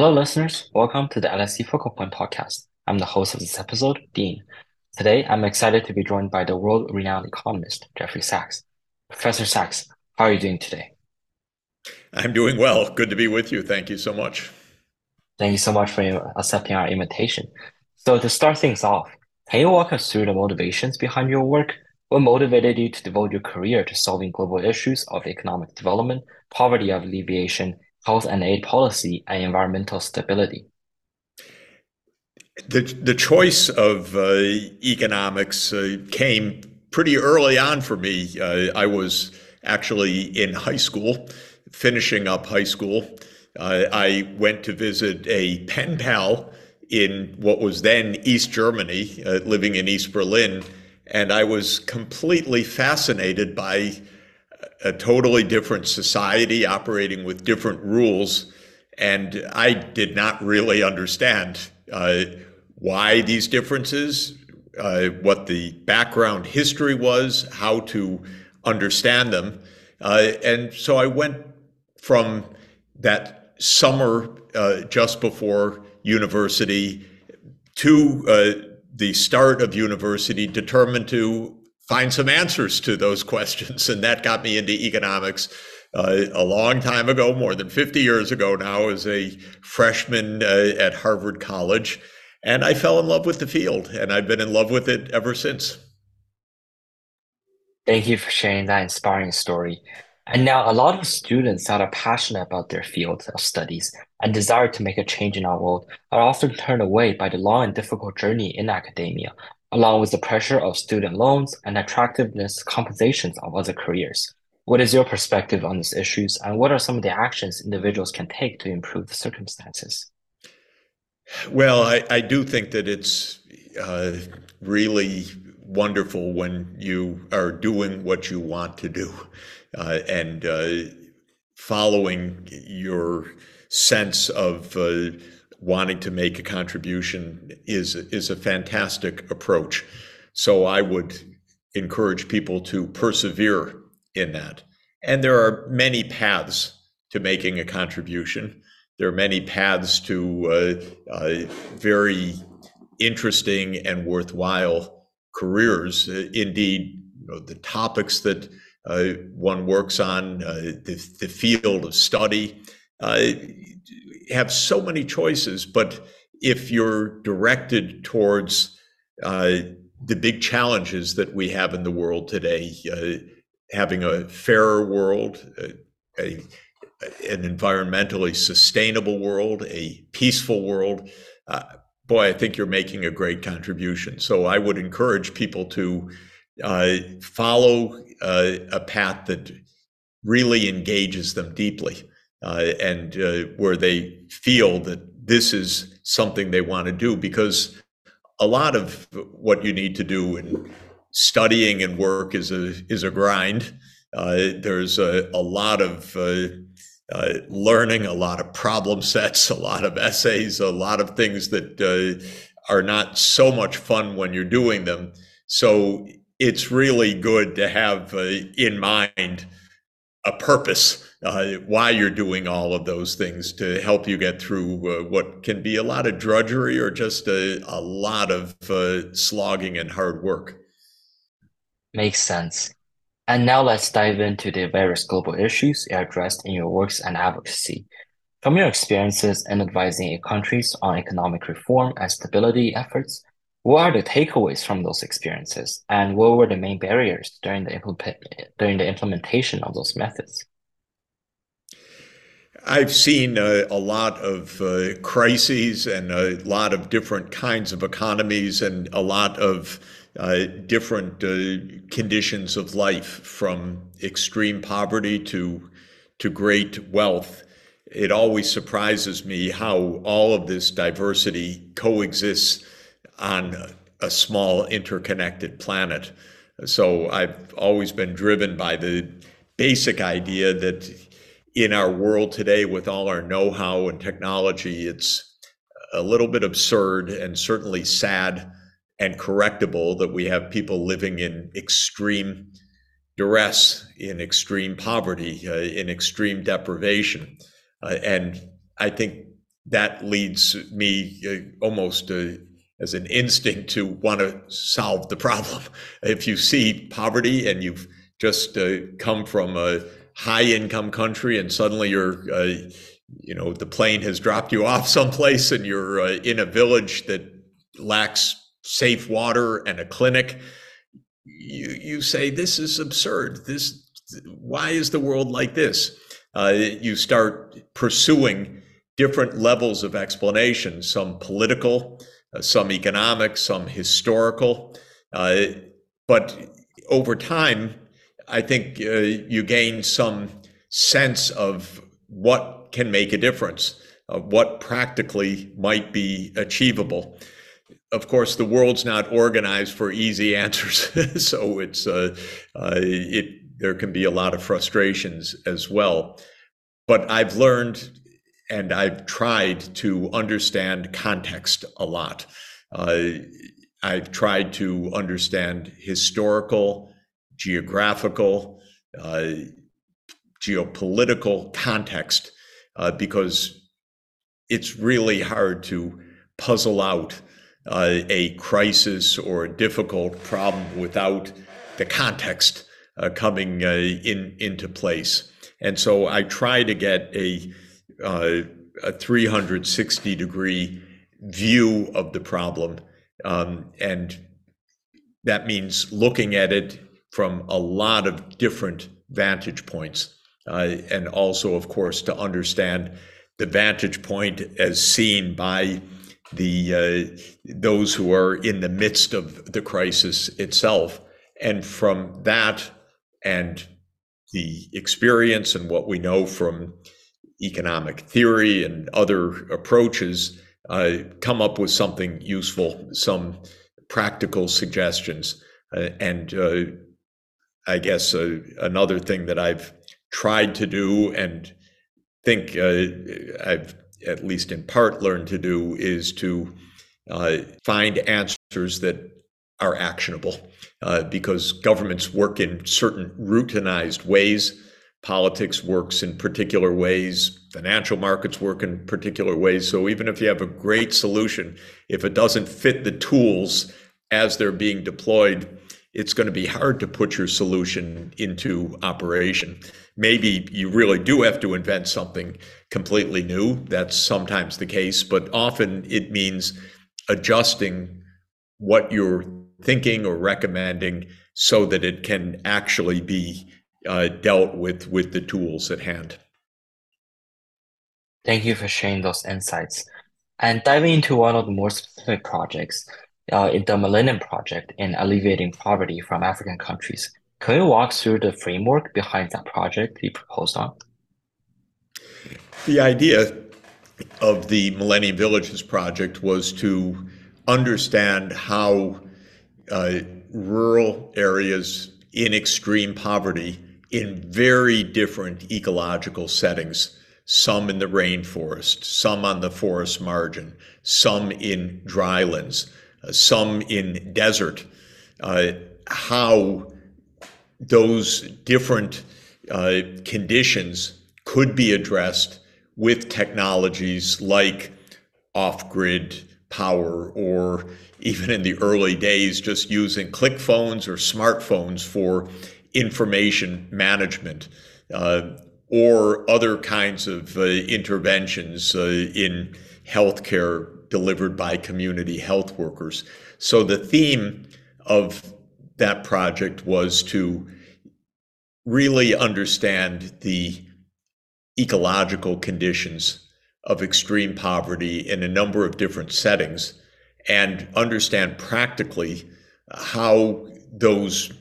Hello, listeners. Welcome to the LSE Focal Point podcast. I'm the host of this episode, Dean. Today, I'm excited to be joined by the world renowned economist, Jeffrey Sachs. Professor Sachs, how are you doing today? I'm doing well. Good to be with you. Thank you so much. Thank you so much for accepting our invitation. So, to start things off, can you walk us through the motivations behind your work? What motivated you to devote your career to solving global issues of economic development, poverty alleviation, health and aid policy, and environmental stability? The, the choice of uh, economics uh, came pretty early on for me. Uh, I was actually in high school, finishing up high school. Uh, I went to visit a pen pal in what was then East Germany, uh, living in East Berlin, and I was completely fascinated by a totally different society operating with different rules. And I did not really understand uh, why these differences, uh, what the background history was, how to understand them. Uh, and so I went from that summer uh, just before university to uh, the start of university determined to find some answers to those questions. And that got me into economics uh, a long time ago, more than 50 years ago now, as a freshman uh, at Harvard College. And I fell in love with the field, and I've been in love with it ever since. Thank you for sharing that inspiring story. And now, a lot of students that are passionate about their field of studies and desire to make a change in our world are often turned away by the long and difficult journey in academia along with the pressure of student loans and attractiveness compensations of other careers. What is your perspective on these issues, and what are some of the actions individuals can take to improve the circumstances? Well, I, I do think that it's uh, really wonderful when you are doing what you want to do uh, and uh, following your sense of uh, wanting to make a contribution is is a fantastic approach. So I would encourage people to persevere in that. And there are many paths to making a contribution. There are many paths to uh, uh, very interesting and worthwhile careers. Indeed, you know, the topics that uh, one works on, the, the field of study, have so many choices, but if you're directed towards uh, the big challenges that we have in the world today, uh, having a fairer world, a, an environmentally sustainable world, a peaceful world, uh, boy, I think you're making a great contribution. So I would encourage people to uh, follow uh, a path that really engages them deeply uh, and uh, where they feel that this is something they want to do because a lot of what you need to do in studying and work is a is a grind. Uh, there's a, a lot of uh, uh, learning, a lot of problem sets, a lot of essays, a lot of things that uh, are not so much fun when you're doing them. So it's really good to have in mind a purpose uh, why you're doing all of those things to help you get through uh, what can be a lot of drudgery or just a, a lot of uh, slogging and hard work. Makes sense. And now let's dive into the various global issues you addressed in your works and advocacy. From your experiences in advising countries on economic reform and stability efforts, what are the takeaways from those experiences, and what were the main barriers during the, implement during the implementation of those methods? I've seen uh, a lot of uh, crises and a lot of different kinds of economies and a lot of uh, different uh, conditions of life, from extreme poverty to to great wealth. It always surprises me how all of this diversity coexists on a small interconnected planet. So I've always been driven by the basic idea that in our world today, with all our know how and technology, it's a little bit absurd and certainly sad and correctable that we have people living in extreme duress, in extreme poverty, uh, in extreme deprivation. Uh, and I think that leads me uh, almost uh, as an instinct to want to solve the problem. If you see poverty and you've just uh, come from a high income country and suddenly you're, uh, you know, the plane has dropped you off someplace and you're uh, in a village that lacks safe water and a clinic, you, you say, this is absurd. This, why is the world like this? Uh, you start pursuing different levels of explanation, some political, uh, some economic, some historical. Uh, but over time, I think uh, you gain some sense of what can make a difference, what practically might be achievable. Of course, the world's not organized for easy answers, so it's uh, uh, it. There can be a lot of frustrations as well. But I've learned and I've tried to understand context a lot. Uh, I've tried to understand historical, geographical, uh, geopolitical context uh, because it's really hard to puzzle out uh, a crisis or a difficult problem without the context uh, coming uh, in into place. And so I try to get a uh, a 360 degree view of the problem. Um, and that means looking at it from a lot of different vantage points. Uh, and also, of course, to understand the vantage point as seen by the uh, those who are in the midst of the crisis itself. And from that and the experience and what we know from economic theory and other approaches, uh, come up with something useful, some practical suggestions. Uh, and uh, I guess uh, another thing that I've tried to do and think uh, I've at least in part learned to do is to uh, find answers that are actionable because governments work in certain routinized ways politics works in particular ways, financial markets work in particular ways. So even if you have a great solution, if it doesn't fit the tools as they're being deployed, it's going to be hard to put your solution into operation. Maybe you really do have to invent something completely new. That's sometimes the case, but often it means adjusting what you're thinking or recommending so that it can actually be uh, dealt with with the tools at hand. Thank you for sharing those insights. And diving into one of the more specific projects, uh, in the Millennium Project in alleviating poverty from African countries. Can you walk through the framework behind that project you proposed on? The idea of the Millennium Villages Project was to understand how uh, rural areas in extreme poverty in very different ecological settings, some in the rainforest, some on the forest margin, some in drylands, some in desert, uh, how those different uh, conditions could be addressed with technologies like off grid power, or even in the early days, just using click phones or smartphones for information management uh, or other kinds of uh, interventions uh, in healthcare delivered by community health workers. So the theme of that project was to really understand the ecological conditions of extreme poverty in a number of different settings and understand practically how those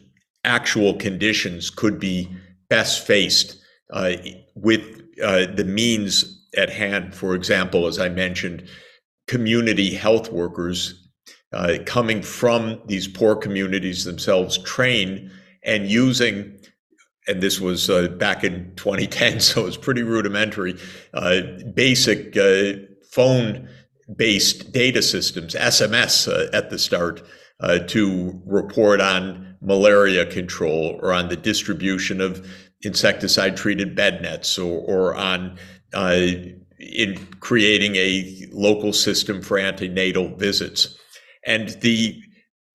actual conditions could be best faced uh, with uh, the means at hand. For example, as I mentioned, community health workers uh, coming from these poor communities themselves train and using and this was uh, back in 2010 so it was pretty rudimentary uh, basic uh, phone based data systems sms at the start to report on malaria control or on the distribution of insecticide treated bed nets or, or on uh, in creating a local system for antenatal visits. And the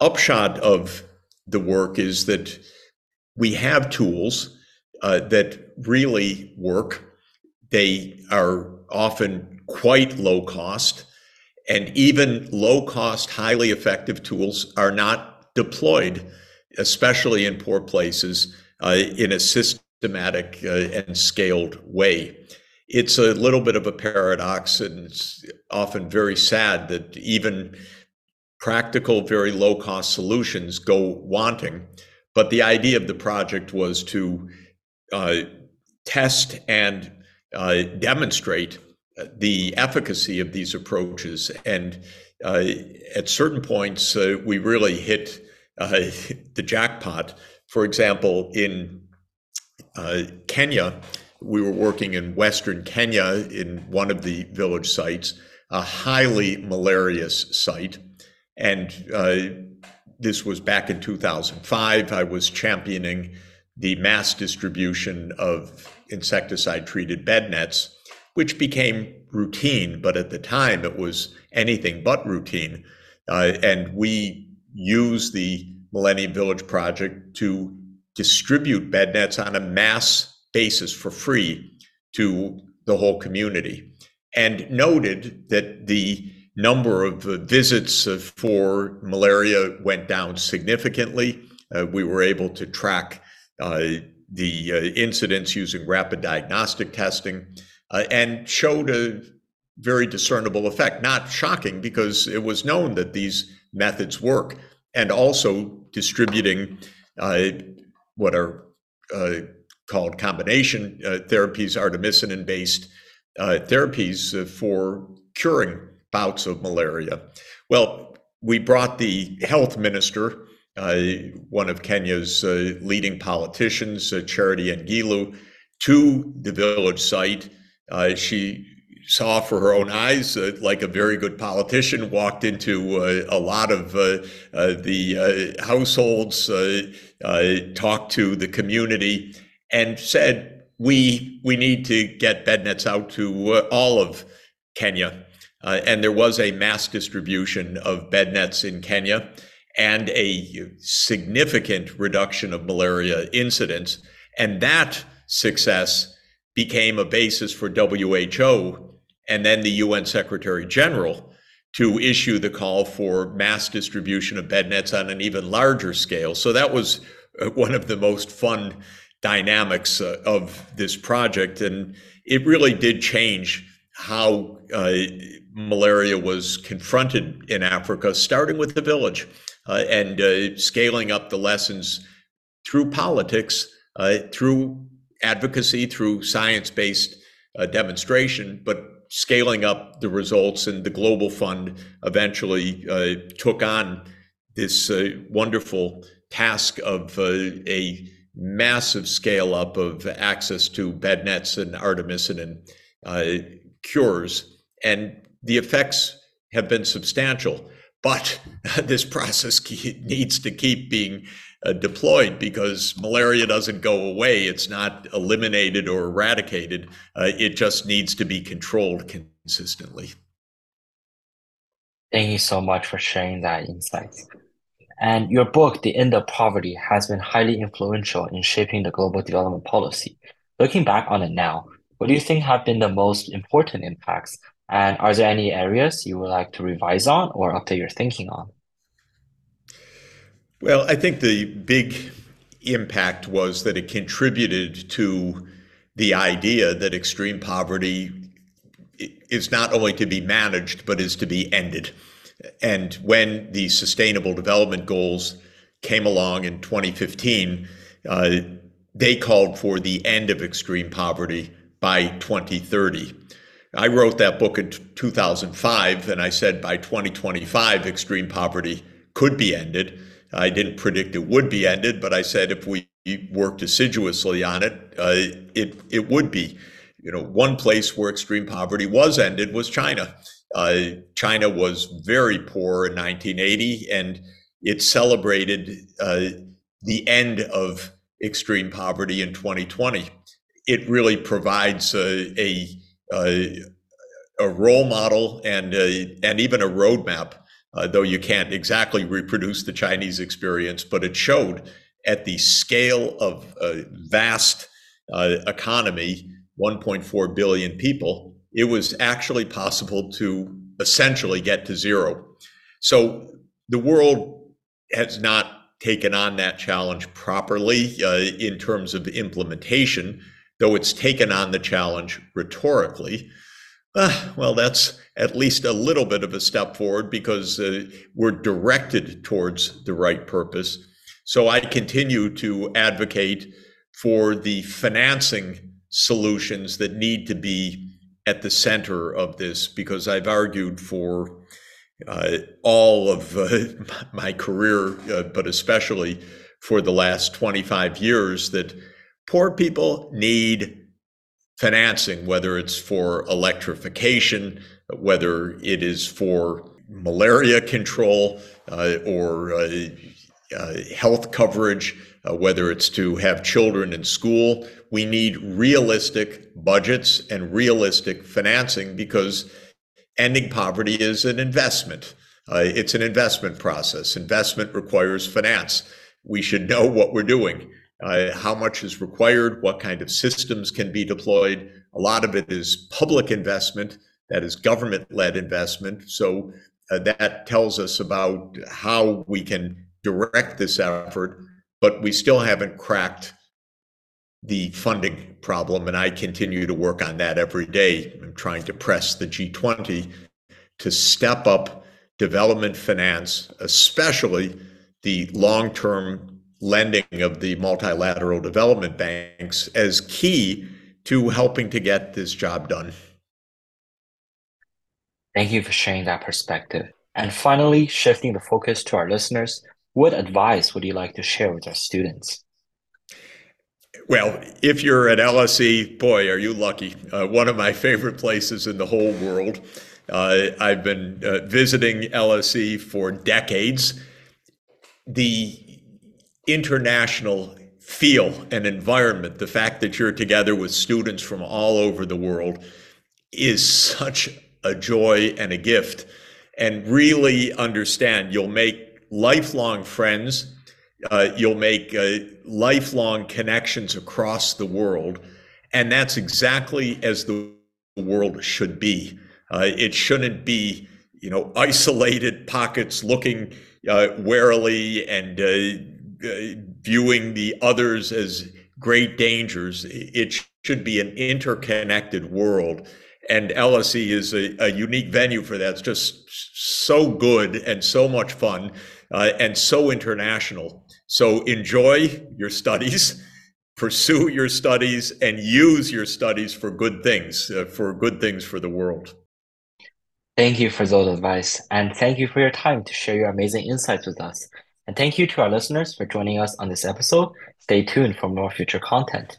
upshot of the work is that we have tools uh, that really work. They are often quite low cost, and even low cost, highly effective tools are not deployed, especially in poor places, uh, in a systematic uh, and scaled way. It's a little bit of a paradox, and it's often very sad that even practical, very low cost solutions go wanting. But the idea of the project was to uh, test and uh, demonstrate the efficacy of these approaches. And uh, at certain points, uh, we really hit uh, the jackpot. For example, in uh, Kenya, we were working in Western Kenya in one of the village sites, a highly malarious site. And uh, this was back in 2005. I was championing the mass distribution of insecticide treated bed nets, which became routine, but at the time it was anything but routine. Uh, and we used the Millennium Village Project to distribute bed nets on a mass basis for free to the whole community and noted that the number of uh, visits uh, for malaria went down significantly. Uh, we were able to track uh, the uh, incidence using rapid diagnostic testing uh, and showed a very discernible effect. Not shocking because it was known that these methods work, and also distributing what are called combination therapies, artemisinin based therapies for curing bouts of malaria. Well, we brought the health minister, uh, one of Kenya's uh, leading politicians, uh, Charity Ngilu, to the village site. Uh, she saw for her own eyes, uh, like a very good politician, walked into uh, a lot of the households, talked to the community, and said, "We we need to get bed nets out to all of Kenya." Uh, and there was a mass distribution of bed nets in Kenya and a significant reduction of malaria incidence. And that success became a basis for WHO and then the UN Secretary General to issue the call for mass distribution of bed nets on an even larger scale. So that was uh, one of the most fun dynamics uh, of this project. And it really did change how uh, malaria was confronted in Africa, starting with the village uh, and uh, scaling up the lessons through politics, uh, through advocacy, through science based uh, demonstration, but scaling up the results. And the Global Fund eventually took on this wonderful task of a massive scale up of access to bed nets and artemisinin cures. And the effects have been substantial, but this process needs to keep being uh, deployed because malaria doesn't go away. It's not eliminated or eradicated. Uh, it just needs to be controlled consistently. Thank you so much for sharing that insight. And your book, The End of Poverty, has been highly influential in shaping the global development policy. Looking back on it now, what do you think have been the most important impacts and are there any areas you would like to revise on or update your thinking on? Well, I think the big impact was that it contributed to the idea that extreme poverty is not only to be managed, but is to be ended. And when the Sustainable Development Goals came along in 2015, uh, they called for the end of extreme poverty by 2030. I wrote that book in 2005, and I said by 2025, extreme poverty could be ended. I didn't predict it would be ended, but I said if we worked assiduously on it, uh, it it would be. You know, one place where extreme poverty was ended was China. Uh, China was very poor in 1980, and it celebrated uh, the end of extreme poverty in 2020. It really provides a, a a role model and a, and even a roadmap, uh, though you can't exactly reproduce the Chinese experience, but it showed at the scale of a vast uh, economy, 1.4 billion people, it was actually possible to essentially get to zero. So the world has not taken on that challenge properly uh, in terms of implementation, though it's taken on the challenge rhetorically. Uh, well, that's at least a little bit of a step forward because uh, we're directed towards the right purpose. So I continue to advocate for the financing solutions that need to be at the center of this because I've argued for uh, all of uh, my career, uh, but especially for the last 25 years, that poor people need financing, whether it's for electrification, whether it is for malaria control uh, or uh, uh, health coverage, whether it's to have children in school. We need realistic budgets and realistic financing because ending poverty is an investment. Uh, it's an investment process. Investment requires finance. We should know what we're doing, uh, how much is required, what kind of systems can be deployed. A lot of it is public investment, that is government led investment. So uh, that tells us about how we can direct this effort, but we still haven't cracked the funding problem, and I continue to work on that every day. I'm trying to press the G20 to step up development finance, especially the long term lending of the multilateral development banks, as key to helping to get this job done. Thank you for sharing that perspective. And finally, shifting the focus to our listeners, what advice would you like to share with our students? Well, if you're at LSE, boy, are you lucky. Uh, one of my favorite places in the whole world. Uh, I've been uh, visiting LSE for decades. The international feel and environment, the fact that you're together with students from all over the world, is such a joy and a gift. And really understand you'll make lifelong friends uh, you'll make uh, lifelong connections across the world. And that's exactly as the world should be. Uh, it shouldn't be, you know, isolated pockets looking uh, warily and uh, uh, viewing the others as great dangers. It should be an interconnected world. And LSE is a, a unique venue for that. It's just so good and so much fun and so international. So enjoy your studies, pursue your studies, and use your studies for good things, uh, for good things for the world. Thank you for those advice, and thank you for your time to share your amazing insights with us. And thank you to our listeners for joining us on this episode. Stay tuned for more future content.